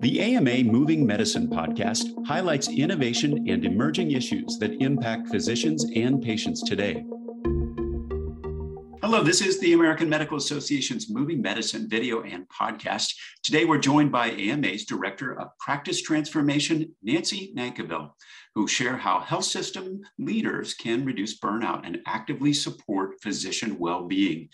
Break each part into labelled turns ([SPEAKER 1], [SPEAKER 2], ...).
[SPEAKER 1] The AMA Moving Medicine podcast highlights innovation and emerging issues that impact physicians and patients today. Hello, this is the American Medical Association's Moving Medicine video and podcast. Today, we're joined by AMA's Director of Practice Transformation, Nancy Nankivell, who share how health system leaders can reduce burnout and actively support physician well being.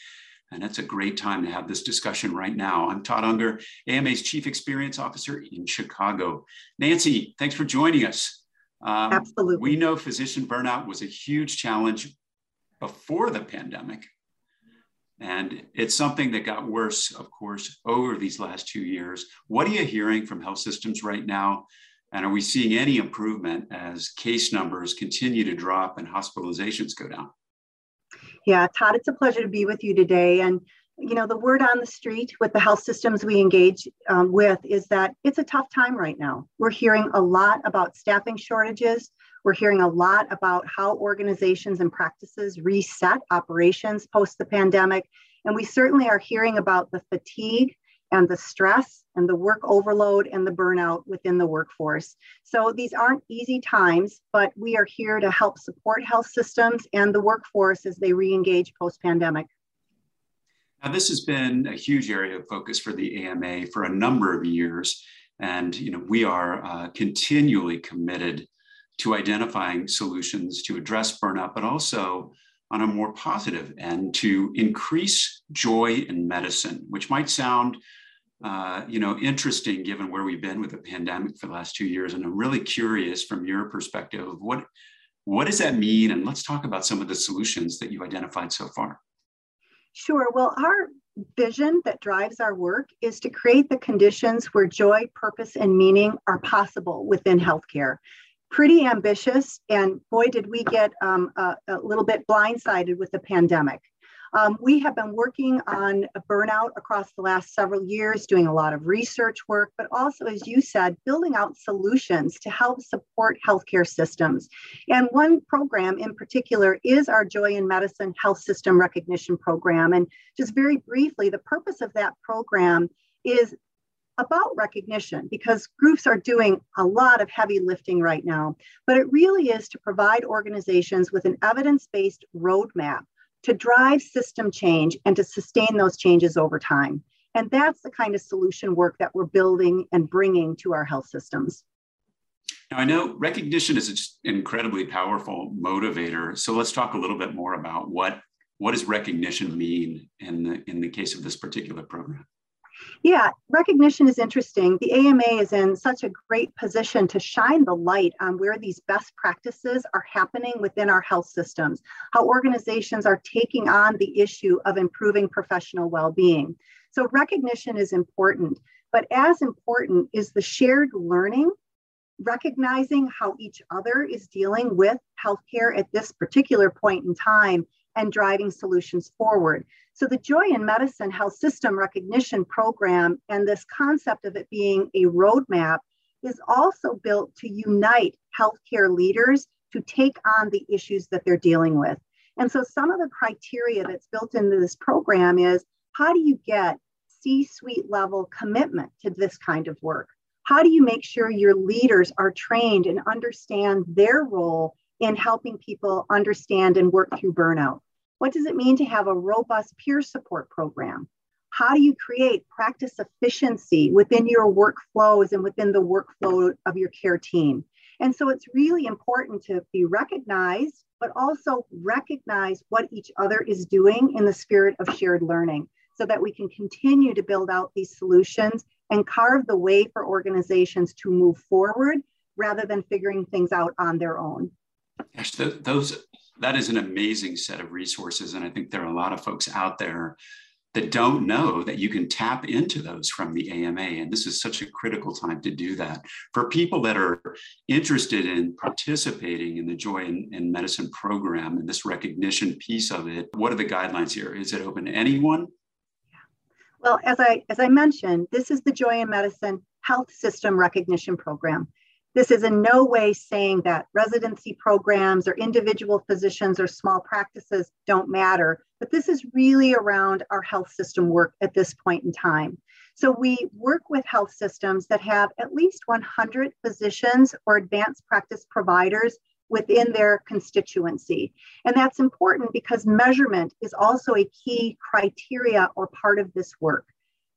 [SPEAKER 1] And that's a great time to have this discussion right now. I'm Todd Unger, AMA's Chief Experience Officer in Chicago. Nancy, thanks for joining us.
[SPEAKER 2] Um, Absolutely.
[SPEAKER 1] We know physician burnout was a huge challenge before the pandemic. And it's something that got worse, of course, over these last two years. What are you hearing from health systems right now? And are we seeing any improvement as case numbers continue to drop and hospitalizations go down?
[SPEAKER 2] Yeah, Todd, it's a pleasure to be with you today. And, you know, the word on the street with the health systems we engage um, with is that it's a tough time right now. We're hearing a lot about staffing shortages. We're hearing a lot about how organizations and practices reset operations post the pandemic. And we certainly are hearing about the fatigue and the stress and the work overload and the burnout within the workforce. So these aren't easy times, but we are here to help support health systems and the workforce as they re-engage post-pandemic.
[SPEAKER 1] Now, this has been a huge area of focus for the AMA for a number of years. And you know, we are uh, continually committed to identifying solutions to address burnout, but also on a more positive end to increase joy in medicine, which might sound uh, you know, interesting given where we've been with the pandemic for the last two years. And I'm really curious from your perspective of what what does that mean? And let's talk about some of the solutions that you've identified so far.
[SPEAKER 2] Sure. Well, our vision that drives our work is to create the conditions where joy, purpose, and meaning are possible within healthcare. Pretty ambitious, and boy, did we get um, a, a little bit blindsided with the pandemic. Um, we have been working on burnout across the last several years, doing a lot of research work, but also, as you said, building out solutions to help support healthcare systems. And one program in particular is our Joy in Medicine Health System Recognition Program. And just very briefly, the purpose of that program is about recognition because groups are doing a lot of heavy lifting right now. But it really is to provide organizations with an evidence based roadmap to drive system change and to sustain those changes over time. And that's the kind of solution work that we're building and bringing to our health systems.
[SPEAKER 1] Now, I know recognition is an incredibly powerful motivator. So let's talk a little bit more about what, what does recognition mean in the, in the case of this particular program?
[SPEAKER 2] Yeah, recognition is interesting. The AMA is in such a great position to shine the light on where these best practices are happening within our health systems, how organizations are taking on the issue of improving professional well being. So, recognition is important, but as important is the shared learning recognizing how each other is dealing with healthcare at this particular point in time and driving solutions forward. So, the Joy in Medicine Health System Recognition Program and this concept of it being a roadmap is also built to unite healthcare leaders to take on the issues that they're dealing with. And so, some of the criteria that's built into this program is how do you get C suite level commitment to this kind of work? How do you make sure your leaders are trained and understand their role in helping people understand and work through burnout? What does it mean to have a robust peer support program? How do you create practice efficiency within your workflows and within the workflow of your care team? And so it's really important to be recognized, but also recognize what each other is doing in the spirit of shared learning so that we can continue to build out these solutions and carve the way for organizations to move forward rather than figuring things out on their own.
[SPEAKER 1] Gosh, those that is an amazing set of resources, and I think there are a lot of folks out there that don't know that you can tap into those from the AMA. And this is such a critical time to do that. For people that are interested in participating in the Joy in, in, Medicine program and this recognition piece of it, what are the guidelines here? Is it open to anyone?
[SPEAKER 2] Well, as I as I mentioned, this is the Joy in Medicine Health System Recognition Program. This is in no way saying that residency programs or individual physicians or small practices don't matter, but this is really around our health system work at this point in time. So we work with health systems that have at least 100 physicians or advanced practice providers within their constituency. And that's important because measurement is also a key criteria or part of this work.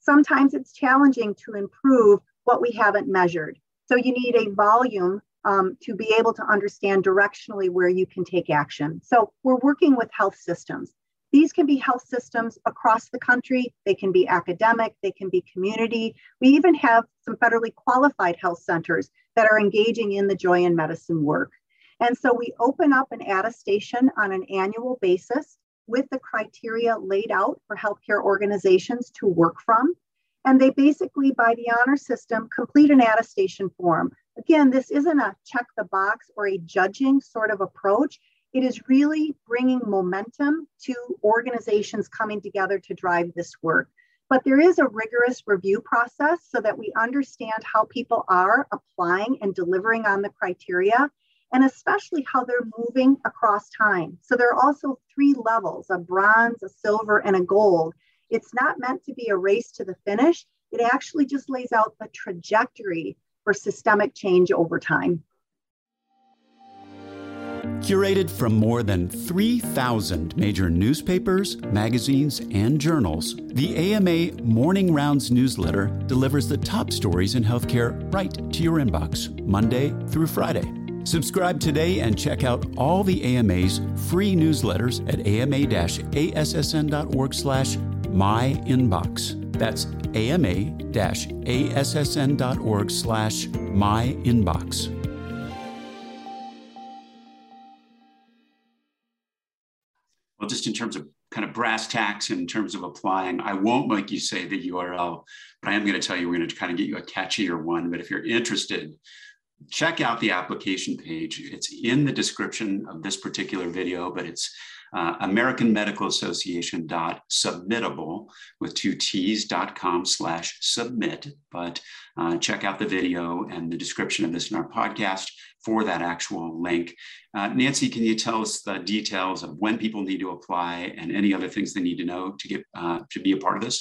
[SPEAKER 2] Sometimes it's challenging to improve what we haven't measured. So you need a volume um, to be able to understand directionally where you can take action. So we're working with health systems. These can be health systems across the country. They can be academic, they can be community. We even have some federally qualified health centers that are engaging in the joy in medicine work. And so we open up an attestation on an annual basis with the criteria laid out for healthcare organizations to work from. And they basically, by the honor system, complete an attestation form. Again, this isn't a check the box or a judging sort of approach. It is really bringing momentum to organizations coming together to drive this work. But there is a rigorous review process so that we understand how people are applying and delivering on the criteria, and especially how they're moving across time. So there are also three levels a bronze, a silver, and a gold. It's not meant to be a race to the finish, it actually just lays out the trajectory for systemic change over time.
[SPEAKER 3] Curated from more than 3,000 major newspapers, magazines, and journals, the AMA Morning Rounds newsletter delivers the top stories in healthcare right to your inbox, Monday through Friday. Subscribe today and check out all the AMA's free newsletters at ama-assn.org slash myinbox. That's ama-assn.org slash myinbox.
[SPEAKER 1] well, just in terms of kind of brass tacks in terms of applying, I won't make you say the URL, but I am going to tell you we're going to kind of get you a catchier one. But if you're interested, check out the application page. It's in the description of this particular video, but it's uh, American Medical Association dot submittable with two T's dot com slash submit. But uh, check out the video and the description of this in our podcast for that actual link. Uh, Nancy, can you tell us the details of when people need to apply and any other things they need to know to get uh, to be a part of this?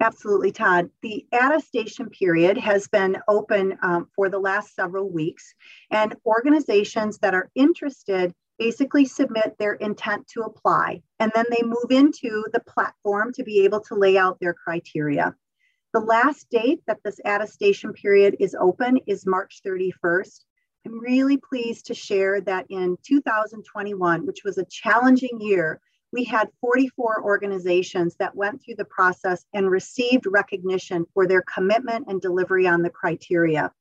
[SPEAKER 2] Absolutely, Todd. The attestation period has been open um, for the last several weeks, and organizations that are interested basically submit their intent to apply, and then they move into the platform to be able to lay out their criteria. The last date that this attestation period is open is March 31st. I'm really pleased to share that in 2021, which was a challenging year, we had 44 organizations that went through the process and received recognition for their commitment and delivery on the criteria.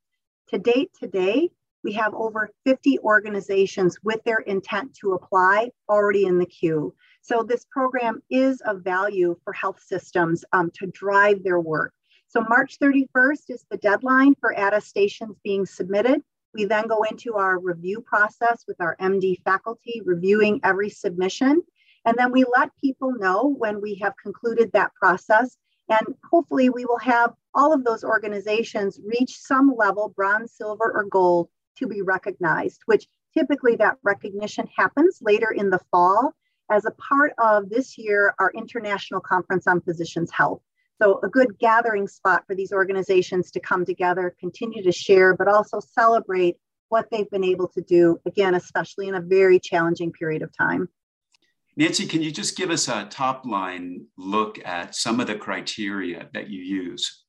[SPEAKER 2] To date, today, we have over 50 organizations with their intent to apply already in the queue. So this program is of value for health systems um, to drive their work. So March 31st is the deadline for attestations being submitted. We then go into our review process with our MD faculty, reviewing every submission. And then we let people know when we have concluded that process. And hopefully, we will have all of those organizations reach some level, bronze, silver, or gold, to be recognized, which typically that recognition happens later in the fall as a part of this year, our International Conference on Physicians Health. So, a good gathering spot for these organizations to come together, continue to share, but also celebrate what they've been able to do, again, especially in a very challenging period of time.
[SPEAKER 1] Nancy, can you just give us a top line look at some of the criteria that you use?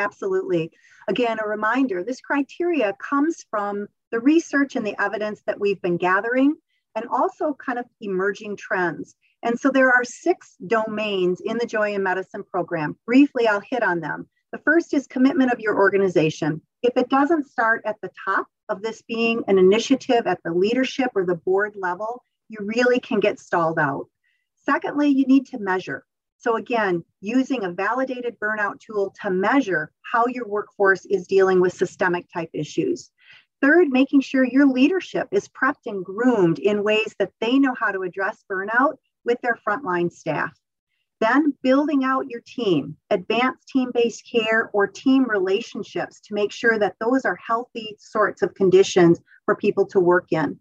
[SPEAKER 2] Absolutely. Again, a reminder this criteria comes from the research and the evidence that we've been gathering and also kind of emerging trends. And so there are six domains in the Joy in Medicine program. Briefly, I'll hit on them. The first is commitment of your organization. If it doesn't start at the top of this being an initiative at the leadership or the board level, you really can get stalled out. Secondly, you need to measure. So, again, using a validated burnout tool to measure how your workforce is dealing with systemic type issues. Third, making sure your leadership is prepped and groomed in ways that they know how to address burnout with their frontline staff. Then building out your team, advanced team based care or team relationships to make sure that those are healthy sorts of conditions for people to work in.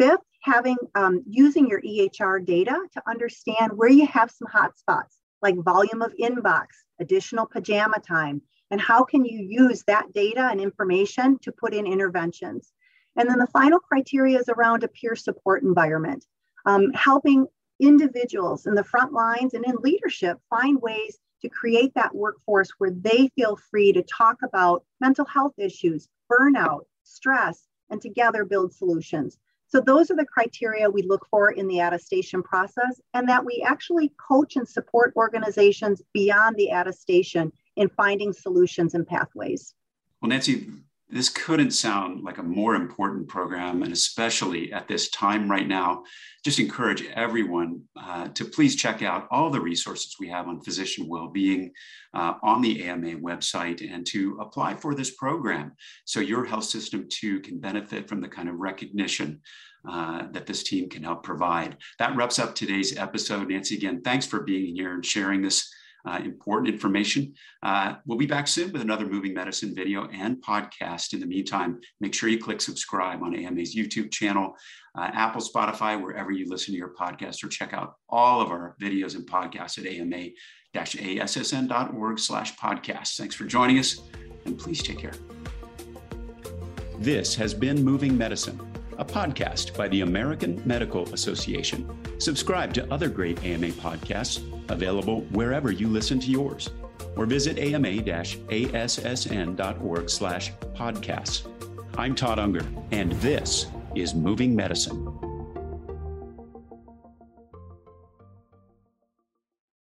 [SPEAKER 2] Fifth, having um, using your EHR data to understand where you have some hotspots. like volume of inbox, additional pajama time, and how can you use that data and information to put in interventions. And then the final criteria is around a peer support environment, um, helping individuals in the front lines and in leadership find ways to create that workforce where they feel free to talk about mental health issues, burnout, stress, and together build solutions. So those are the criteria we look for in the attestation process and that we actually coach and support organizations beyond the attestation in finding solutions and pathways.
[SPEAKER 1] Well, Nancy, this couldn't sound like a more important program, and especially at this time right now, just encourage everyone uh, to please check out all the resources we have on physician well-being uh, on the AMA website and to apply for this program so your health system too can benefit from the kind of recognition uh, that this team can help provide. That wraps up today's episode. Nancy, again, thanks for being here and sharing this uh, important information. Uh, we'll be back soon with another moving medicine video and podcast. In the meantime, make sure you click subscribe on AMA's YouTube channel, uh, Apple, Spotify, wherever you listen to your podcast, or check out all of our videos and podcasts at ama-assn.org slash podcasts. Thanks for joining us, and please take care.
[SPEAKER 3] This has been Moving Medicine, a podcast by the American Medical Association. Subscribe to other great AMA podcasts available wherever you listen to yours, or visit ama-assn.org slash podcasts. I'm Todd Unger, and this is Moving Medicine.